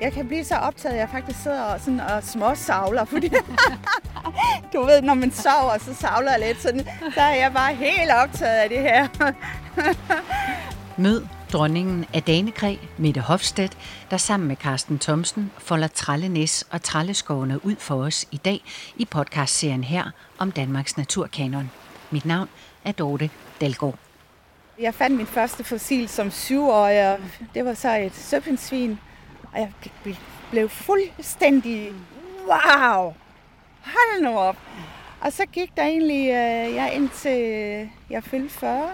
Jeg kan blive så optaget, at jeg faktisk sidder og, sådan, og småsavler, fordi du ved, når man sover, så savler jeg lidt. Sådan, så er jeg bare helt optaget af det her. Mød dronningen af Danekræ, Mette Hofstedt, der sammen med Carsten Thomsen folder Trallenæs og Tralleskovene ud for os i dag i podcastserien her om Danmarks naturkanon. Mit navn er Dorte Dalgaard. Jeg fandt min første fossil som syvårig, og det var så et søpindsvin. Og jeg blev fuldstændig, wow, hold nu op. Og så gik der egentlig, øh, jeg indtil jeg fyldte 40,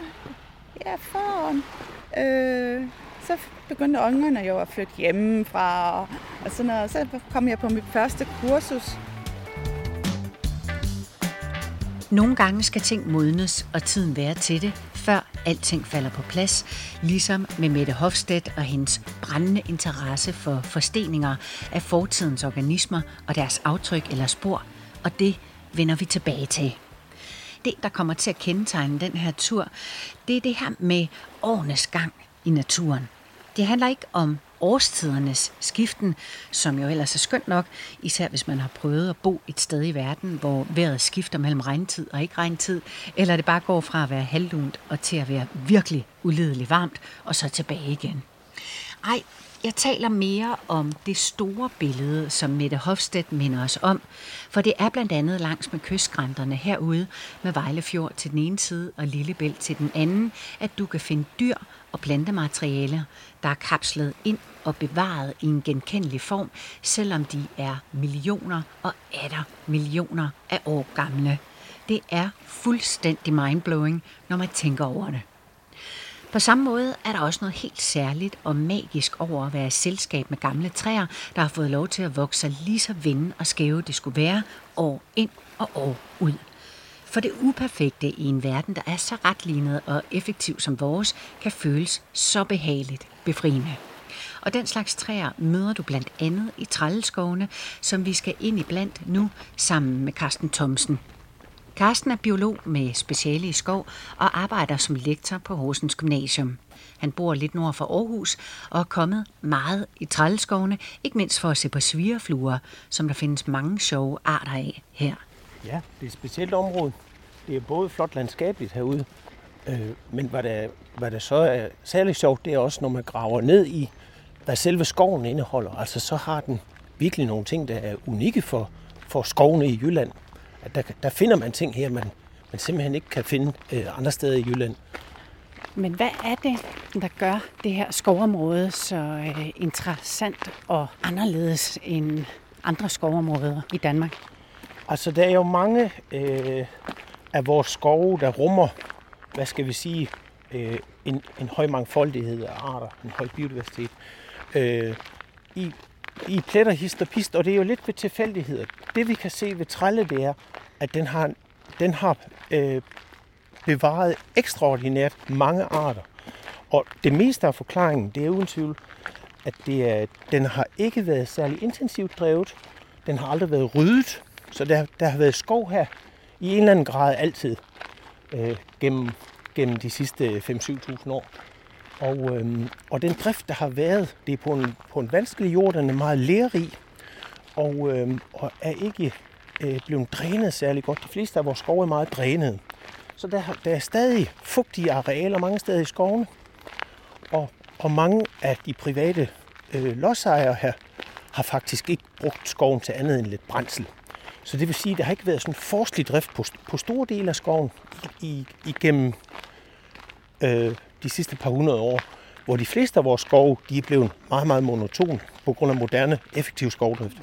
ja, 40 år. Øh, så begyndte ungerne jo at flytte hjemmefra, og, og sådan noget. Så kom jeg på mit første kursus. Nogle gange skal ting modnes, og tiden være til det, før alting falder på plads, ligesom med Mette Hofstedt og hendes brændende interesse for forsteninger af fortidens organismer og deres aftryk eller spor, og det vender vi tilbage til. Det, der kommer til at kendetegne den her tur, det er det her med årenes gang i naturen. Det handler ikke om årstidernes skiften, som jo ellers er skønt nok, især hvis man har prøvet at bo et sted i verden, hvor vejret skifter mellem regntid og ikke regntid, eller det bare går fra at være halvlunt og til at være virkelig ulideligt varmt, og så tilbage igen. Ej, jeg taler mere om det store billede, som Mette Hofstedt minder os om, for det er blandt andet langs med kystskrænterne herude med Vejlefjord til den ene side og Lillebælt til den anden, at du kan finde dyr og plantematerialer, der er kapslet ind og bevaret i en genkendelig form, selvom de er millioner og atter millioner af år gamle. Det er fuldstændig mindblowing, når man tænker over det. På samme måde er der også noget helt særligt og magisk over at være i selskab med gamle træer, der har fået lov til at vokse lige så vinde og skæve det skulle være, år ind og år ud. For det uperfekte i en verden, der er så retlignet og effektiv som vores, kan føles så behageligt befriende. Og den slags træer møder du blandt andet i trælleskovene, som vi skal ind i blandt nu sammen med Carsten Thomsen. Carsten er biolog med speciale i skov og arbejder som lektor på Horsens Gymnasium. Han bor lidt nord for Aarhus og er kommet meget i trælleskovene, ikke mindst for at se på svirefluer, som der findes mange sjove arter af her. Ja, det er et specielt område. Det er både flot landskabeligt herude, øh, men hvad der, hvad der så er særligt sjovt, det er også, når man graver ned i, hvad selve skoven indeholder. Altså så har den virkelig nogle ting, der er unikke for, for skovene i Jylland. At der, der finder man ting her, man, man simpelthen ikke kan finde øh, andre steder i Jylland. Men hvad er det, der gør det her skovområde så øh, interessant og anderledes end andre skovområder i Danmark? Altså, der er jo mange øh, af vores skove, der rummer, hvad skal vi sige, øh, en, en høj mangfoldighed af arter, en høj biodiversitet. Øh, I, I pletter hist og pist, og det er jo lidt ved tilfældigheder. Det vi kan se ved trælle, det er, at den har, den har øh, bevaret ekstraordinært mange arter. Og det meste af forklaringen, det er uden tvivl, at det er, den har ikke været særlig intensivt drevet. Den har aldrig været ryddet. Så der, der har været skov her i en eller anden grad altid øh, gennem, gennem de sidste 5-7.000 år. Og, øh, og den drift, der har været, det er på en, på en vanskelig jord, den er meget lærerig, og, øh, og er ikke øh, blevet drænet særlig godt. De fleste af vores skove er meget drænet. Så der, der er stadig fugtige arealer mange steder i skovene, og, og mange af de private øh, lodsejere her har faktisk ikke brugt skoven til andet end lidt brændsel. Så det vil sige, at der har ikke været sådan forskelig drift på, på store dele af skoven i, igennem øh, de sidste par hundrede år, hvor de fleste af vores skove de er blevet meget, meget monoton på grund af moderne, effektiv skovdrift.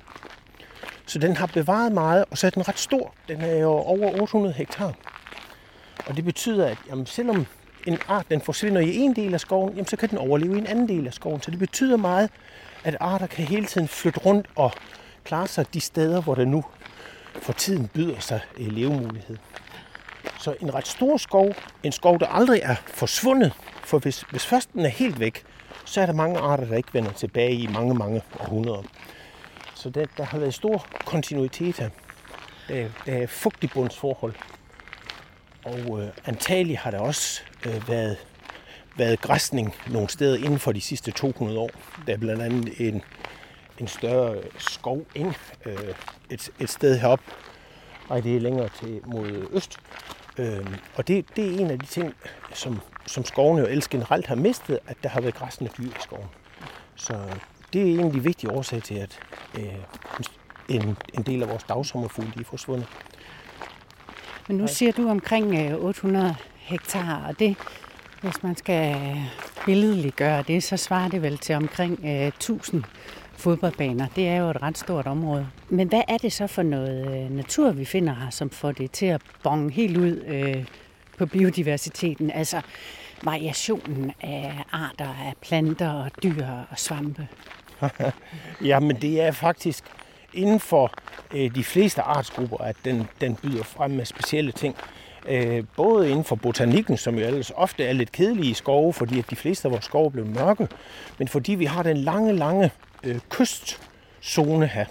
Så den har bevaret meget, og så er den ret stor. Den er jo over 800 hektar. Og det betyder, at jamen, selvom en art den forsvinder i en del af skoven, jamen, så kan den overleve i en anden del af skoven. Så det betyder meget, at arter kan hele tiden flytte rundt og klare sig de steder, hvor der nu for tiden byder sig øh, levemulighed. Så en ret stor skov, en skov, der aldrig er forsvundet, for hvis, hvis først den er helt væk, så er der mange arter, der ikke vender tilbage i mange, mange århundreder. Så der, der har været stor kontinuitet her. Der, der er fugtigbundsforhold. Og øh, antagelig har der også øh, været, været græsning nogle steder inden for de sidste 200 år. Der er blandt andet en, en større skov ind øh, et, et sted herop. Nej, det er længere til mod øst. Øh, og det, det er en af de ting, som, som skovene jo ellers generelt har mistet, at der har været græsne dyr i skoven. Så det er en af de vigtige årsager til, at øh, en, en del af vores dagsommerfugle er forsvundet. Men nu siger du omkring 800 øh, hektar, og det, hvis man skal billedligt gøre det, så svarer det vel til omkring 1000 fodboldbaner. Det er jo et ret stort område. Men hvad er det så for noget øh, natur, vi finder her, som får det til at bonge helt ud øh, på biodiversiteten? Altså variationen af arter af planter og dyr og svampe. Jamen det er faktisk inden for øh, de fleste artsgrupper, at den, den byder frem med specielle ting. Øh, både inden for botanikken, som jo ellers ofte er lidt kedelige i skove, fordi at de fleste af vores skove blev mørke, men fordi vi har den lange, lange øh, kystzone her,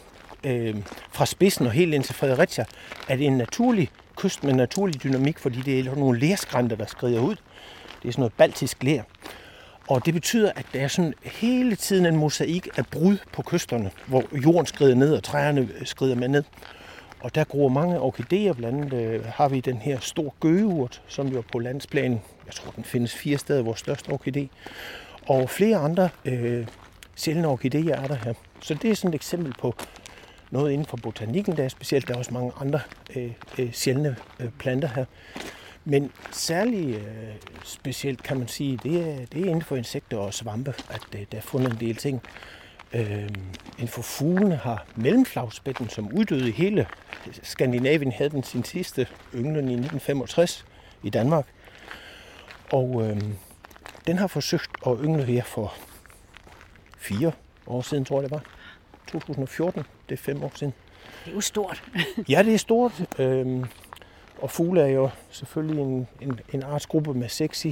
øh, fra spidsen og helt ind til Fredericia, er det en naturlig kyst med naturlig dynamik, fordi det er nogle lærskrænter, der skrider ud. Det er sådan noget baltisk lær. Og det betyder, at der er sådan hele tiden en mosaik af brud på kysterne, hvor jorden skrider ned, og træerne øh, skrider med ned. Og der gror mange orkideer, blandt andet øh, har vi den her stor gøgeurt, som jo på landsplan, Jeg tror, den findes fire steder, vores største orkidé. Og flere andre øh, sjældne orkideer her. Så det er sådan et eksempel på noget inden for botanikken, der er specielt. Der er også mange andre øh, øh, sjældne øh, planter her. Men særligt øh, specielt kan man sige, det er, det er inden for insekter og svampe, at øh, der er fundet en del ting. Øh, inden for fuglene har mellemflagspætten, som uddøde hele Skandinavien, havde den sin sidste ynglen i 1965 i Danmark. Og øh, den har forsøgt at yngle her for fire år siden, tror jeg det var. 2014, det er fem år siden. Det er jo stort. ja, det er stort. Øhm, og fugle er jo selvfølgelig en, en, en artsgruppe med sexy.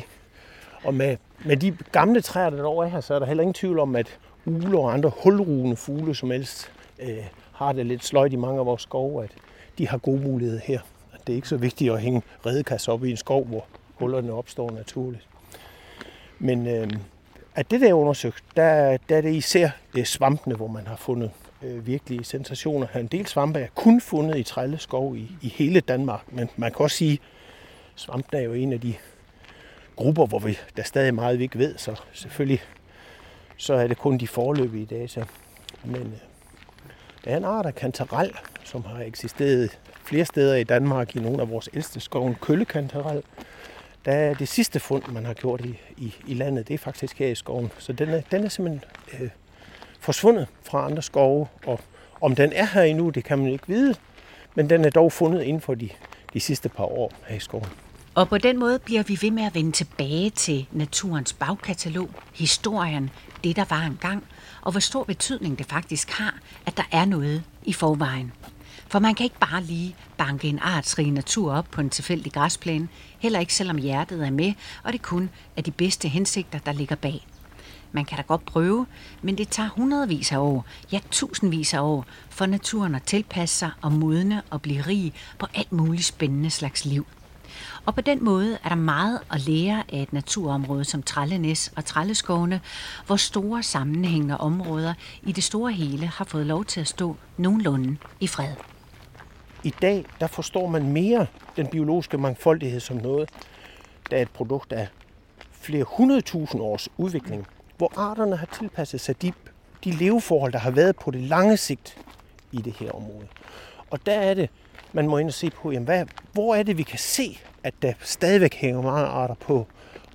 Og med, med de gamle træer, der er her, så er der heller ingen tvivl om, at uler og andre hulrugende fugle, som helst øh, har det lidt sløjt i mange af vores skove, at de har gode muligheder her. Det er ikke så vigtigt at hænge redekasser op i en skov, hvor hullerne opstår naturligt. Men øh, at det der er undersøgt, der, der er det især svampene, hvor man har fundet øh, virkelige sensationer. En del svampe er kun fundet i trælleskov i, i hele Danmark, men man kan også sige, at svampen er jo en af de grupper, hvor vi, der stadig er meget, vi ikke ved, så selvfølgelig så er det kun de forløbige data. Men øh, der er en art af kantarel, som har eksisteret flere steder i Danmark i nogle af vores ældste skove, en køllekantarel, der er det sidste fund, man har gjort i, i, i landet, det er faktisk her i skoven. Så den er, den er simpelthen øh, forsvundet fra andre skove, og om den er her endnu, det kan man ikke vide, men den er dog fundet inden for de, de sidste par år her i skoven. Og på den måde bliver vi ved med at vende tilbage til naturens bagkatalog, historien, det der var engang, og hvor stor betydning det faktisk har, at der er noget i forvejen. For man kan ikke bare lige banke en artsrig natur op på en tilfældig græsplæne, heller ikke selvom hjertet er med, og det kun er de bedste hensigter, der ligger bag. Man kan da godt prøve, men det tager hundredvis af år, ja tusindvis af år, for naturen at tilpasse sig og modne og blive rig på alt muligt spændende slags liv. Og på den måde er der meget at lære af et naturområde som Trællenæs og Trælleskovene, hvor store sammenhængende områder i det store hele har fået lov til at stå nogenlunde i fred. I dag der forstår man mere den biologiske mangfoldighed som noget, der er et produkt af flere hundredtusind års udvikling, hvor arterne har tilpasset sig de, de leveforhold, der har været på det lange sigt i det her område. Og der er det, man må ind og se på, jamen hvad, hvor er det, vi kan se, at der stadigvæk hænger mange arter på.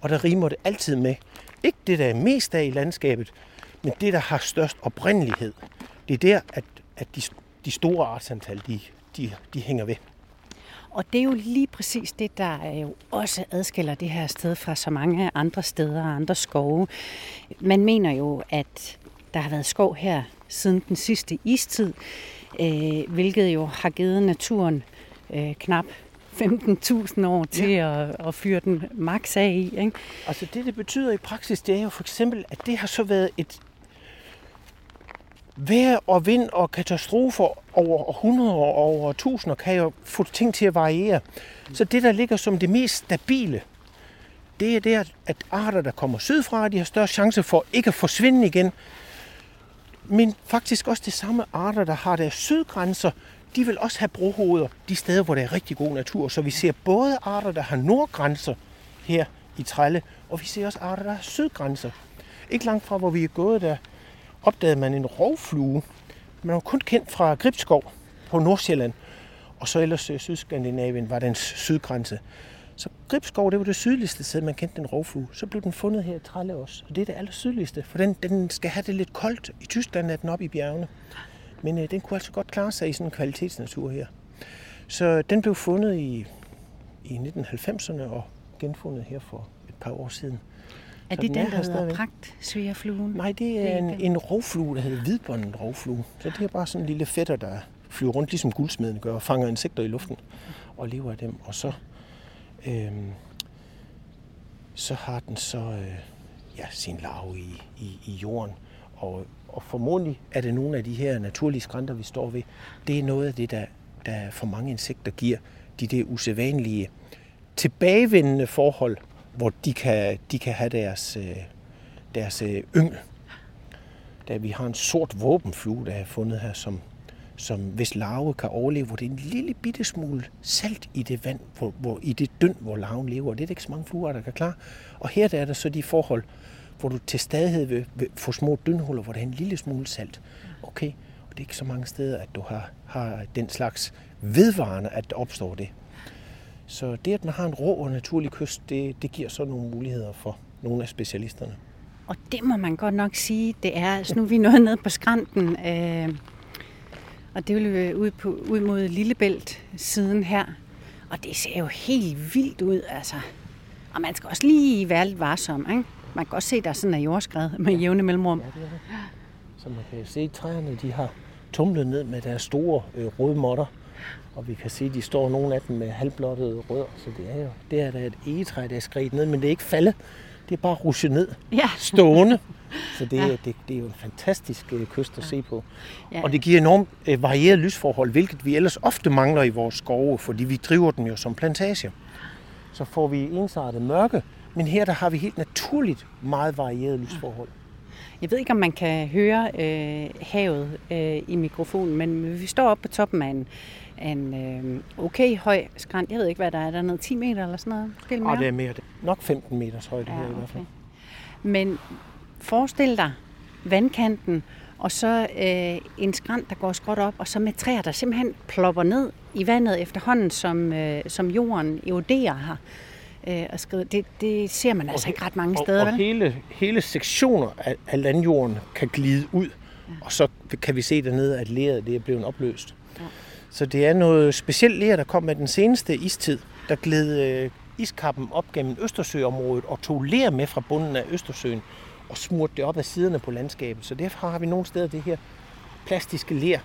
Og der rimer det altid med, ikke det, der er mest af i landskabet, men det, der har størst oprindelighed. Det er der, at, at de, de store artsantal, de, de, de hænger ved. Og det er jo lige præcis det, der jo også adskiller det her sted fra så mange andre steder og andre skove. Man mener jo, at der har været skov her siden den sidste istid, øh, hvilket jo har givet naturen øh, knap 15.000 år til ja. at, at fyre den max af i. Ikke? Altså det, det betyder i praksis, det er jo for eksempel, at det har så været et vejr og vind og katastrofer over århundreder og over tusinder kan jo få ting til at variere. Så det, der ligger som det mest stabile, det er der, at arter, der kommer sydfra, de har større chance for ikke at forsvinde igen. Men faktisk også det samme arter, der har deres sydgrænser, de vil også have brohoveder de steder, hvor der er rigtig god natur. Så vi ser både arter, der har nordgrænser her i Trælle, og vi ser også arter, der har sydgrænser. Ikke langt fra, hvor vi er gået, der opdagede man en rovflue. Man var kun kendt fra Gribskov på Nordsjælland. Og så ellers øh, Sydskandinavien var dens sydgrænse. Så Gribskov, det var det sydligste sted, man kendte den rovflue. Så blev den fundet her i Tralle også. Og det er det aller sydligste, for den, den skal have det lidt koldt. I Tyskland er den oppe i bjergene. Men øh, den kunne altså godt klare sig i sådan en kvalitetsnatur her. Så øh, den blev fundet i, i 1990'erne og genfundet her for et par år siden. Er det den den, er der hedder stadigvæk. pragtsvigerfluen? Nej, det er en, en rovflue, der hedder hvidbåndet rovflue. Så det er bare sådan en lille fætter, der flyver rundt, ligesom guldsmeden gør, og fanger insekter i luften og lever af dem. Og så, øhm, så har den så øh, ja, sin larve i, i, i jorden. Og, og formodentlig er det nogle af de her naturlige skrænter, vi står ved. Det er noget af det, der, der for mange insekter giver de der usædvanlige tilbagevendende forhold, hvor de kan, de kan have deres, øh, deres øh, yngel. Da vi har en sort våbenflue, der er fundet her, som, som hvis larve kan overleve, hvor det er en lille bitte smule salt i det vand, hvor, hvor, i det dynd, hvor larven lever. Det er ikke så mange fluer, der kan klare. Og her der er der så de forhold, hvor du til stadighed vil, vil få små dyndhuller, hvor der er en lille smule salt. Okay, og det er ikke så mange steder, at du har, har den slags vedvarende, at der opstår det. Så det, at man har en rå og naturlig kyst, det, det giver så nogle muligheder for nogle af specialisterne. Og det må man godt nok sige, det er, altså nu er vi nået ned på skrænten, øh, og det vil vi ud, på, ud mod Lillebælt siden her. Og det ser jo helt vildt ud, altså. Og man skal også lige være lidt varsom, ikke? Man kan også se, der er sådan en jordskred med jævne mellemrum. Ja, det er det. Så man kan se, at træerne de har tumlet ned med deres store øh, røde måtter. Og vi kan se, at de står nogle af dem med halvblottede rødder. Så det er jo det er da et egetræ, der er skrevet ned, men det er ikke faldet. Det er bare rushet ned, Ja, stående. Så det, Ja. ja. det, det er jo en fantastisk øh, kyst at se på. ja. Og det giver enormt øh, varieret lysforhold, hvilket vi ellers ofte mangler i vores skove, fordi vi driver dem jo som plantager. Så får vi ensartet mørke, men her der har vi helt naturligt meget varieret lysforhold. Jeg ved ikke, om man kan høre øh, havet øh, i mikrofonen, men vi står oppe på toppen af en, en øh, okay høj skrant. Jeg ved ikke, hvad der er dernede. 10 meter eller sådan noget? Og mere? det er mere, nok 15 meters højde her i hvert fald. Men forestil dig vandkanten, og så øh, en skrant, der går skråt op, og så med træer, der simpelthen plopper ned i vandet efterhånden, som, øh, som jorden eroderer her. Øh, og skrider. Det, det ser man altså he- ikke ret mange Og, steder, og vel? hele, hele sektioner af, af landjorden kan glide ud, ja. og så kan vi se dernede, at leret det er blevet opløst. Ja. Ja. Så det er noget specielt ler, der kom med den seneste istid, der gled øh, iskappen op gennem Østersøområdet og tog ler med fra bunden af Østersøen og smurte det op ad siderne på landskabet. Så derfor har vi nogle steder det her plastiske ler,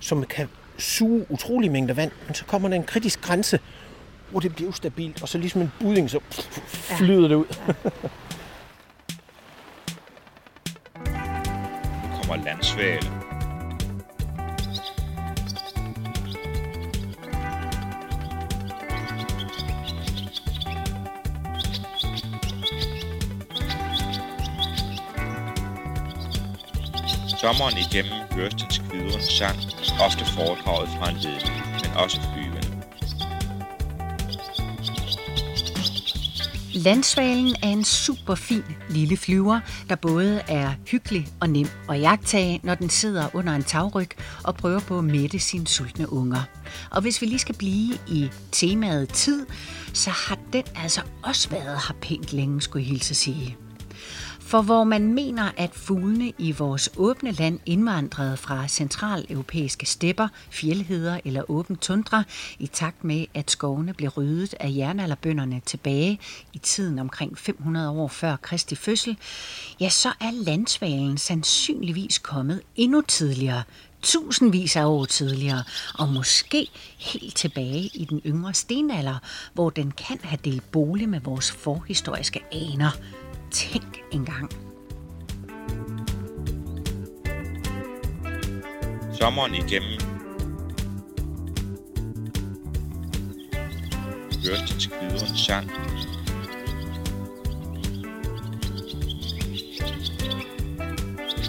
som kan suge utrolig mængder vand, men så kommer der en kritisk grænse, hvor det bliver ustabilt, og så ligesom en budding, så flyder det ud. Nu kommer landsvale. Sommeren igennem høres det til kvidrens sang, ofte foredraget fra en ledning, men også flyvende. Landsvalen er en super fin lille flyver, der både er hyggelig og nem at jagtage, når den sidder under en tagryg og prøver på at mætte sine sultne unger. Og hvis vi lige skal blive i temaet tid, så har den altså også været her pænt længe, skulle jeg hilse at sige. For hvor man mener, at fuglene i vores åbne land indvandrede fra centraleuropæiske stepper, fjeldheder eller åben tundra, i takt med, at skovene blev ryddet af jernalderbønderne tilbage i tiden omkring 500 år før Kristi fødsel, ja, så er landsvalen sandsynligvis kommet endnu tidligere, tusindvis af år tidligere, og måske helt tilbage i den yngre stenalder, hvor den kan have delt bolig med vores forhistoriske aner. Tænk engang. Sommeren igennem hørte til kvidrens sang,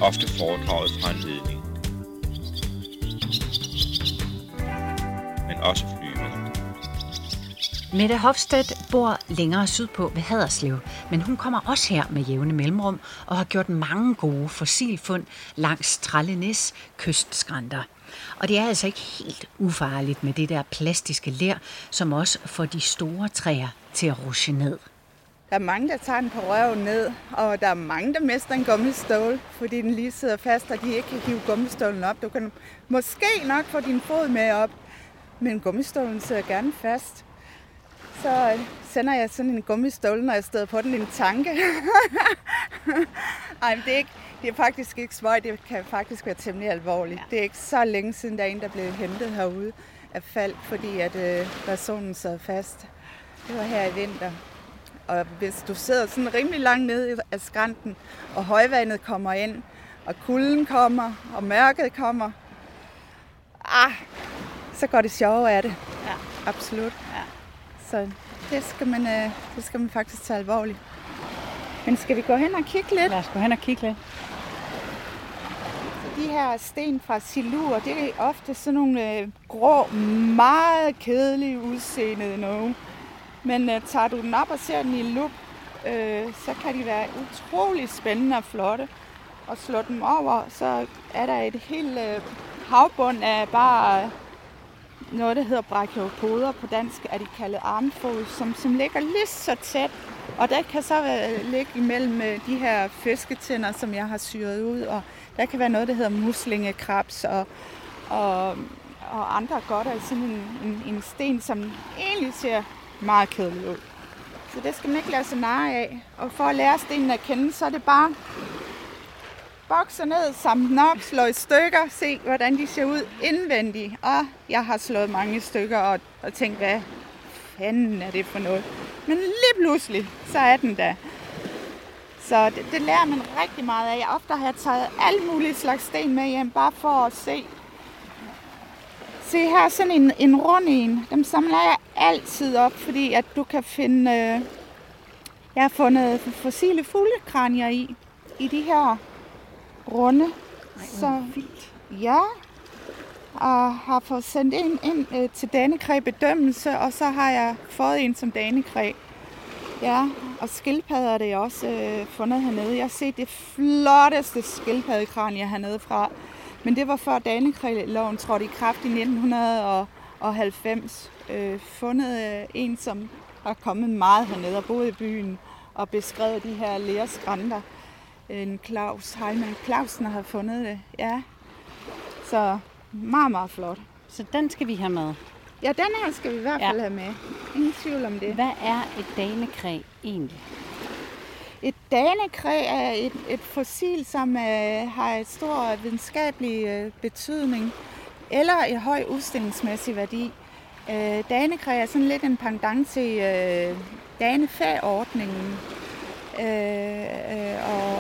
ofte foredraget fra en ledning. Men også. Mette Hofstedt bor længere sydpå ved Haderslev, men hun kommer også her med jævne mellemrum og har gjort mange gode fossilfund langs Trallenæs kystskrænter. Og det er altså ikke helt ufarligt med det der plastiske ler, som også får de store træer til at rushe ned. Der er mange, der tager den på røven ned, og der er mange, der mister en gummistål, fordi den lige sidder fast, og de ikke kan hive gummistålen op. Du kan måske nok få din fod med op, men gummistålen sidder gerne fast. Så øh, sender jeg sådan en gummistål, når jeg støder på den i en tanke. Ej, men det er, ikke, det er faktisk ikke smøg, det kan faktisk være temmelig alvorligt. Ja. Det er ikke så længe siden, der er en, der blev hentet herude af fald, fordi at øh, personen sad fast. Det var her i vinter. Og hvis du sidder sådan rimelig langt nede af skrænten, og højvandet kommer ind, og kulden kommer, og mørket kommer, ah, så går det sjove af det. Ja. Absolut. Ja. Så det skal, man, øh, det skal man faktisk tage alvorligt. Men skal vi gå hen og kigge lidt? Lad os gå hen og kigge lidt. De her sten fra silur, det er ofte sådan nogle øh, grå, meget kedelige udseende nogen. Men øh, tager du den op og ser den i lup, øh, så kan de være utrolig spændende og flotte. Og slå dem over, så er der et helt øh, havbund af bare noget, der hedder brachiopoder. På dansk er de kaldet armfod, som, som ligger lige så tæt. Og der kan så øh, ligge imellem øh, de her fisketænder, som jeg har syret ud. Og der kan være noget, der hedder muslingekrabs og, og, og andre godt af sådan en, en, en sten, som egentlig ser meget kedelig ud. Så det skal man ikke lade sig narre af. Og for at lære stenen at kende, så er det bare bokser ned, samle den op, slå i stykker, se hvordan de ser ud indvendigt. Og jeg har slået mange stykker og, og tænkt, hvad fanden er det for noget? Men lige pludselig, så er den der. Så det, det lærer man rigtig meget af. Ofte har jeg taget alle mulige slags sten med hjem, bare for at se. Se her, sådan en, en rund en. Dem samler jeg altid op, fordi at du kan finde... Øh, jeg har fundet fossile fuglekranier i, i de her runde. Ej, så vildt. Ja, og har fået sendt en ind øh, til Danekræ bedømmelse, og så har jeg fået en som Danekræ. Ja, og skildpadder er det også øh, fundet hernede. Jeg har set det flotteste skildpaddekranie hernede fra. Men det var før Danekræ-loven trådte i kraft i 1990. Øh, fundet øh, en, som har kommet meget hernede og boet i byen og beskrevet de her læreskrænter. En Claus Heimann Clausen har fundet det, ja. Så meget, meget flot. Så den skal vi have med. Ja, den her skal vi i hvert Ja. fald have med. Ingen tvivl om det. Hvad er et danekræ egentlig? Et danekræ er et, et fossil, som øh, har et stor videnskabelig øh, betydning, eller en høj udstillingsmæssig værdi. Øh, danekræ er sådan lidt en pendant til øh, danefag-ordningen. Øh, øh, og,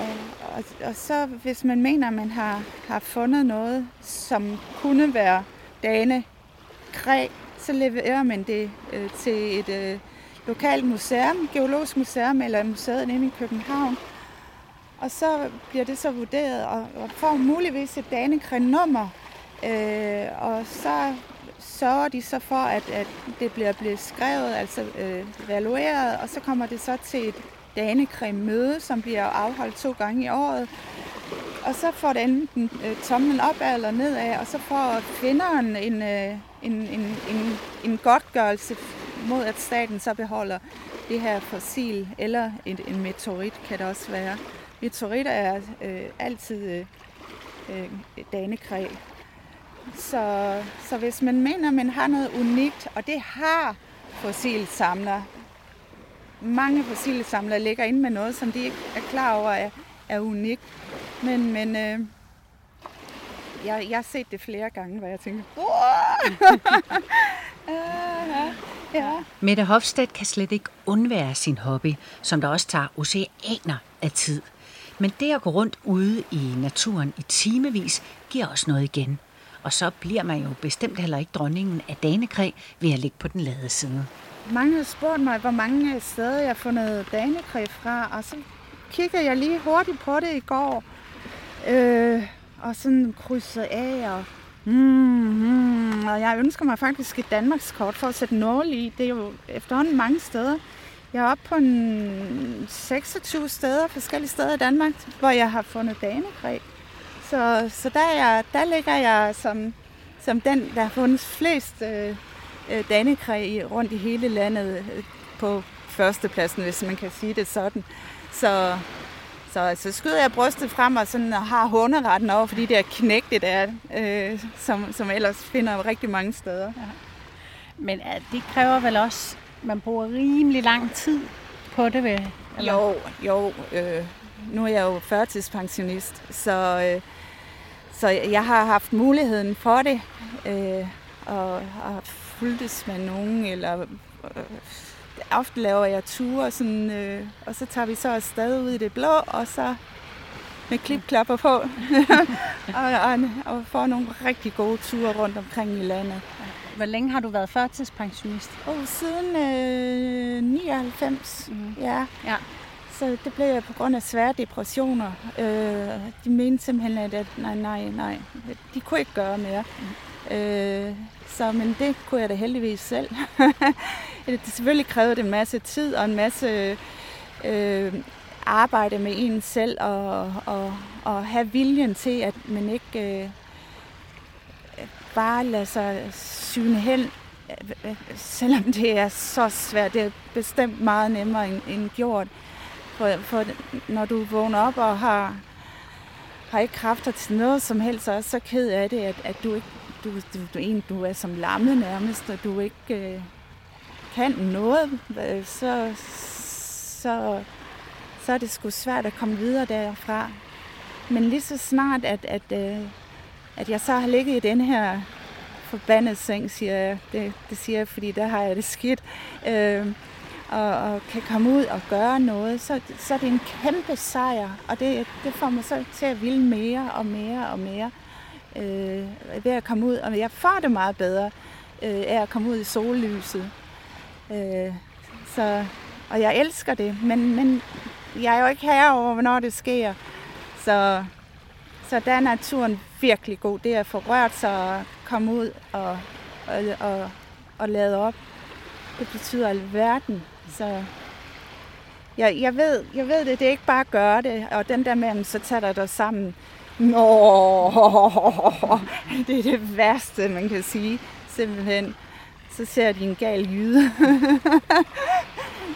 og, og så hvis man mener, at man har, har fundet noget, som kunne være dane kræ, så leverer man det øh, til et øh, lokalt museum, geologisk museum eller museet inde i København. Og så bliver det så vurderet og, og får muligvis et danekræ-nummer. Øh, og så sørger de så for, at, at det bliver blevet skrevet, altså øh, evalueret, og så kommer det så til et danekræ-møde, som bliver afholdt to gange i året. Og så får det enten øh, tommelen opad eller nedad, og så får kvinderen en, øh, en, en, en, en godtgørelse mod, at staten så beholder det her fossil, eller en, en meteorit kan det også være. Meteoritter er øh, altid øh, øh, danekræ. Så, så hvis man mener, man har noget unikt, og det har fossilsamler mange fossilsamlere ligger inde med noget, som de ikke er klar over er, er unikt. Men, men øh, jeg, jeg har set det flere gange, hvor jeg tænker, ja, ja. Mette Hofstedt kan slet ikke undvære sin hobby, som der også tager oceaner af tid. Men det at gå rundt ude i naturen i timevis giver også noget igen. Og så bliver man jo bestemt heller ikke dronningen af Danekræ ved at ligge på den lade side. Mange har spurgt mig, hvor mange øh, steder jeg har fundet danekræ fra, og så kigger jeg lige hurtigt på det i går. Øh, og sådan krydset af, og, mm, mm, og jeg ønsker mig faktisk et Danmarkskort for at sætte nål i. Det er jo efterhånden mange steder. Jeg er oppe på en 26 steder, forskellige steder i Danmark, hvor jeg har fundet danekræ. Så, så der, er jeg, der ligger jeg som, som den, der har fundet flest øh, øh danekræ rundt i hele landet øh, på førstepladsen, hvis man kan sige det sådan. Så, så altså, skyder jeg brystet frem og, sådan, og har hunderetten over, fordi det er knægte der, øh, som, som ellers finder rigtig mange steder. Ja. Men uh, det kræver vel også, man bruger rimelig lang tid på det, ved, eller? Jo, jo. Øh, nu er jeg jo førtidspensionist, så, øh, så jeg har haft muligheden for det, øh, og har fulgtes med nogen, eller øh, ofte laver jeg ture, sådan, øh, og så tager vi så afsted ud i det blå, og så med klipklapper på, og, og, og får nogle rigtig gode ture rundt omkring i landet. Hvor længe har du været førtidspensionist? Oh, siden øh, 99, mm. ja. ja. Så det blev jeg på grund af svære depressioner. Øh, de mente simpelthen, at nej, nej, nej, de kunne ikke gøre mere. Mm. Øh, så, men det kunne jeg da heldigvis selv. det selvfølgelig krævede en masse tid og en masse øh, arbejde med en selv og, og, og have viljen til, at man ikke øh, bare lader sig syne hen, selvom det er så svært. Det er bestemt meget nemmere end, end gjort. For, for når du vågner op og har, har ikke kræfter til noget som helst, så er så ked af det, at, at du ikke du, du, du, en, du er som lamme nærmest, og du ikke øh, kan noget, så, så, så er det sgu svært at komme videre derfra. Men lige så snart, at, at, øh, at jeg så har ligget i den her forbandede seng, siger jeg, det, det siger jeg, fordi der har jeg det skidt, øh, og, og kan komme ud og gøre noget, så, så er det en kæmpe sejr, og det, det får mig så til at ville mere og mere og mere øh, ved at komme ud, og jeg får det meget bedre øh, af at komme ud i sollyset. Øh, så, og jeg elsker det, men, men jeg er jo ikke her over, hvornår det sker. Så, så der er naturen virkelig god. Det er at få rørt sig og komme ud og, og, og, og lade op. Det betyder alverden. Så jeg, jeg, ved, jeg ved det, det er ikke bare at gøre det, og den der med, så tager der dig sammen. Nå, det er det værste, man kan sige. Simpelthen. Så ser de en gal jyde.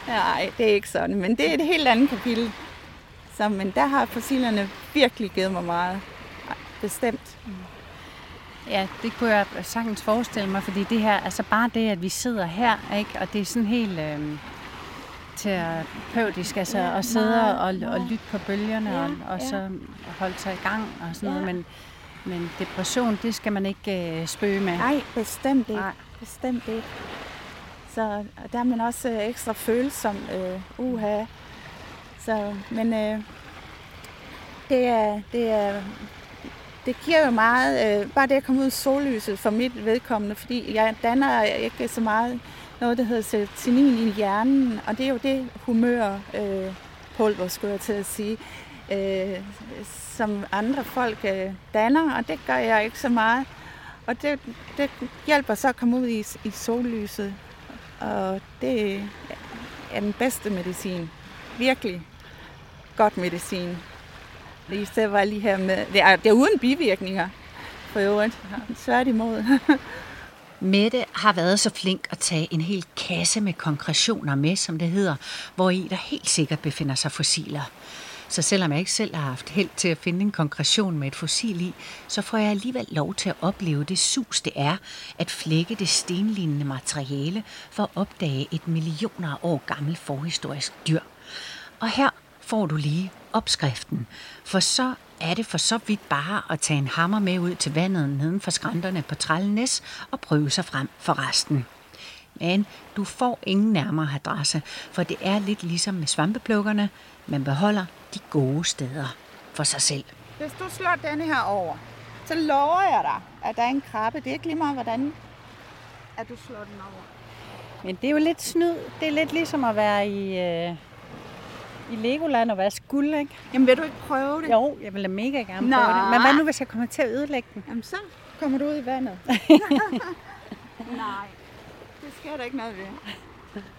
Nej, det er ikke sådan, men det er et helt andet kapitel. Så, men der har fossilerne virkelig givet mig meget. Bestemt. Ja, det kunne jeg sagtens forestille mig, fordi det her, altså bare det, at vi sidder her, ikke, og det er sådan helt... Øh terapeutisk, altså ja, at sidde og, og lytte på bølgerne ja, og, og ja. så holde sig i gang og sådan ja. noget. Men, men depression, det skal man ikke øh, spøge med. Nej, bestemt ikke. Nej. Bestemt ikke. Så der er man også øh, ekstra følsom. Øh, uha. Så, men øh, det er, det er det giver jo meget, øh, bare det at komme ud i sollyset for mit vedkommende, fordi jeg danner ikke så meget noget, der hedder serotonin i hjernen, og det er jo det humør, øh, skulle jeg til at sige, øh, som andre folk øh, danner, og det gør jeg ikke så meget. Og det, det hjælper så at komme ud i, i sollyset, og det er den bedste medicin. Virkelig godt medicin. Lige stedet var lige her med, det er, det er uden bivirkninger for øvrigt, tværtimod. Mette har været så flink at tage en hel kasse med konkretioner med, som det hedder, hvor i der helt sikkert befinder sig fossiler. Så selvom jeg ikke selv har haft held til at finde en konkretion med et fossil i, så får jeg alligevel lov til at opleve det sus, det er at flække det stenlignende materiale for at opdage et millioner år gammelt forhistorisk dyr. Og her får du lige opskriften, for så er det for så vidt bare at tage en hammer med ud til vandet neden for skrænterne på Trællenæs og prøve sig frem for resten. Men du får ingen nærmere adresse, for det er lidt ligesom med svampeplukkerne. Man beholder de gode steder for sig selv. Hvis du slår denne her over, så lover jeg dig, at der er en krabbe. Det er ikke lige meget, hvordan at du slår den over. Men det er jo lidt snyd. Det er lidt ligesom at være i, øh, i Legoland og være skuld, ikke? Jamen vil du ikke prøve det? Jo, jeg vil da mega gerne Nå. prøve det. Men hvad nu, hvis jeg kommer til at ødelægge den? Jamen så kommer du ud i vandet. Nej, det sker der ikke noget ved.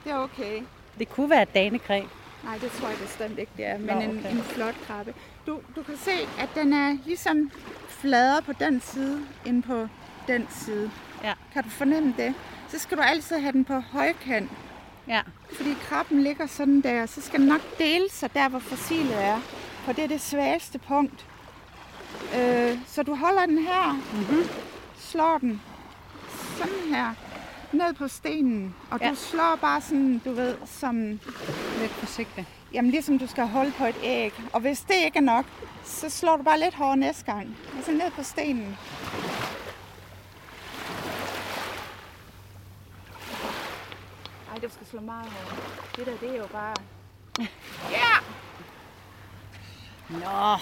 Det er okay. Det kunne være danekræ. Nej, det tror jeg bestemt ikke, det er. Men Nå, en, okay. en flot krabbe. Du, du kan se, at den er ligesom fladere på den side, end på den side. Ja. Kan du fornemme det? Så skal du altid have den på højkant. Ja. Fordi krabben ligger sådan der, så skal den nok dele sig der, hvor fossilet er. For det er det svageste punkt. Øh, så du holder den her, Mm-hmm. slår den sådan her, ned på stenen. Og Ja. du slår bare sådan, du ved, som Lidt forsigtigt. Jamen ligesom du skal holde på et æg. Og hvis det ikke er nok, så slår du bare lidt hårdere næste gang. Altså ned på stenen. Ej, du skal slå meget hårdere. Det der, det er jo bare... Ja! Nå,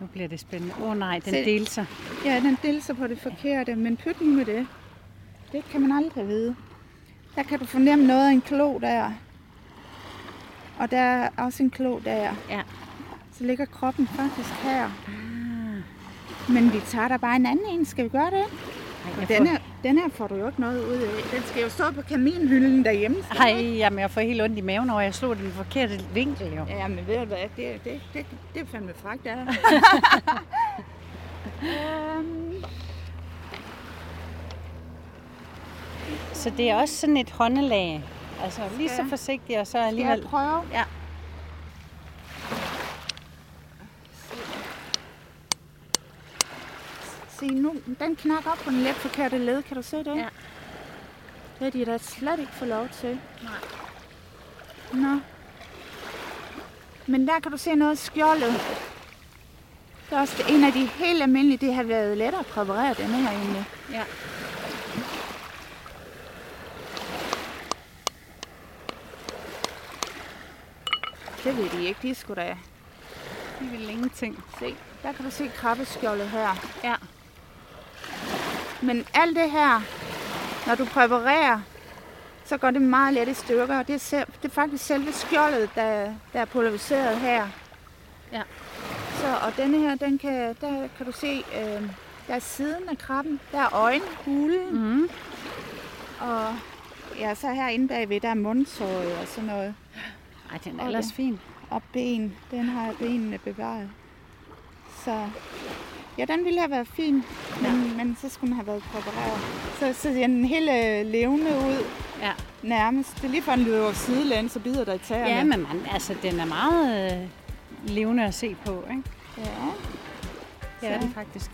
nu bliver det spændende. Åh oh, nej, den sig. Ja, den delser på det forkerte, men pyt nu med det. Det kan man aldrig vide. Der kan du fornemme noget af en klo der. Og der er også en klo der. Ja. Så ligger kroppen faktisk her. Men vi tager da bare en anden en. Skal vi gøre det? Ej, Og den får, her, den her får du jo ikke noget ud af. Den skal jo stå på kaminhylden derhjemme. skal den ej, ikke? jamen, jeg får helt ondt i maven over, jeg slog den forkerte vinkel, jo. Ja, men ved du hvad? Det, det, det, det er fandme fragt, der. øhm, Så det er også sådan et håndelag. Altså lige så forsigtigt, og så skal jeg alligevel... prøve? Ja. Se nu, den knakker op på den let forkerte led. Kan du se det? Ja. Det har de da slet ikke få lov til. Nej. Nå. Men der kan du se noget skjoldet. Det er også en af de helt almindelige. Det har været lettere at præparere denne her egentlig. Ja. Det ved de ikke. De skulle da De vil ingenting. se. Der kan du se krabbeskjoldet her. Ja. Men alt det her, når du præparerer, så går det meget let i stykker. Og det er, selv, det er faktisk selve skjoldet, der, der er pulveriseret her. Ja. Så, og denne her, den kan, der kan du se, øh, der er siden af krabben, der er øjne, hulen, Mm. og ja, så herinde bagved, der er mundsåret og sådan noget. Ej, den er Okay. ellers fin. Og ben, den har jeg benene bevaret. Så ja, den ville have været fin, men, ja. men så skulle den have været præpareret. Så, så ser den helt øh, levende ud Ja. nærmest. Det er lige for en løber sidelænd, så bider der i tæerne. Ja, men man, altså, den er meget øh, levende at se på, ikke? Ja. Det er den faktisk.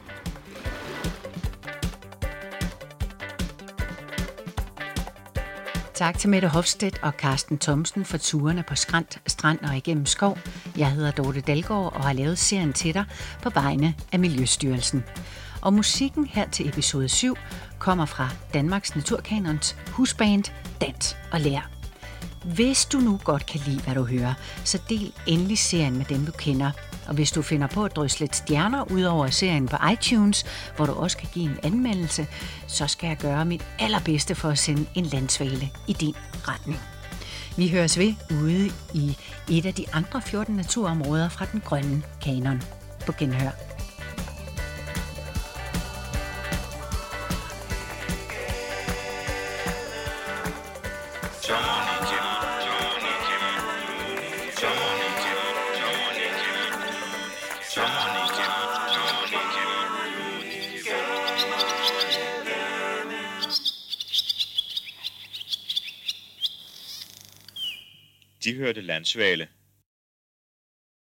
Tak til Mette Hofstedt og Carsten Thomsen for turene på Skrant, Strand og igennem skov. Jeg hedder Dorte Dalgaard og har lavet serien til dig på vegne af Miljøstyrelsen. Og musikken her til episode 7 kommer fra Danmarks Naturkanons husband Dans og Lær. Hvis du nu godt kan lide, hvad du hører, så del endelig serien med dem, du kender. Og hvis du finder på at drysse lidt stjerner ud over serien på iTunes, hvor du også kan give en anmeldelse, så skal jeg gøre mit allerbedste for at sende en landsvale i din retning. Vi høres ved ude i et af de andre 14 naturområder fra den grønne kanon. På genhør. Hørte Landsvale.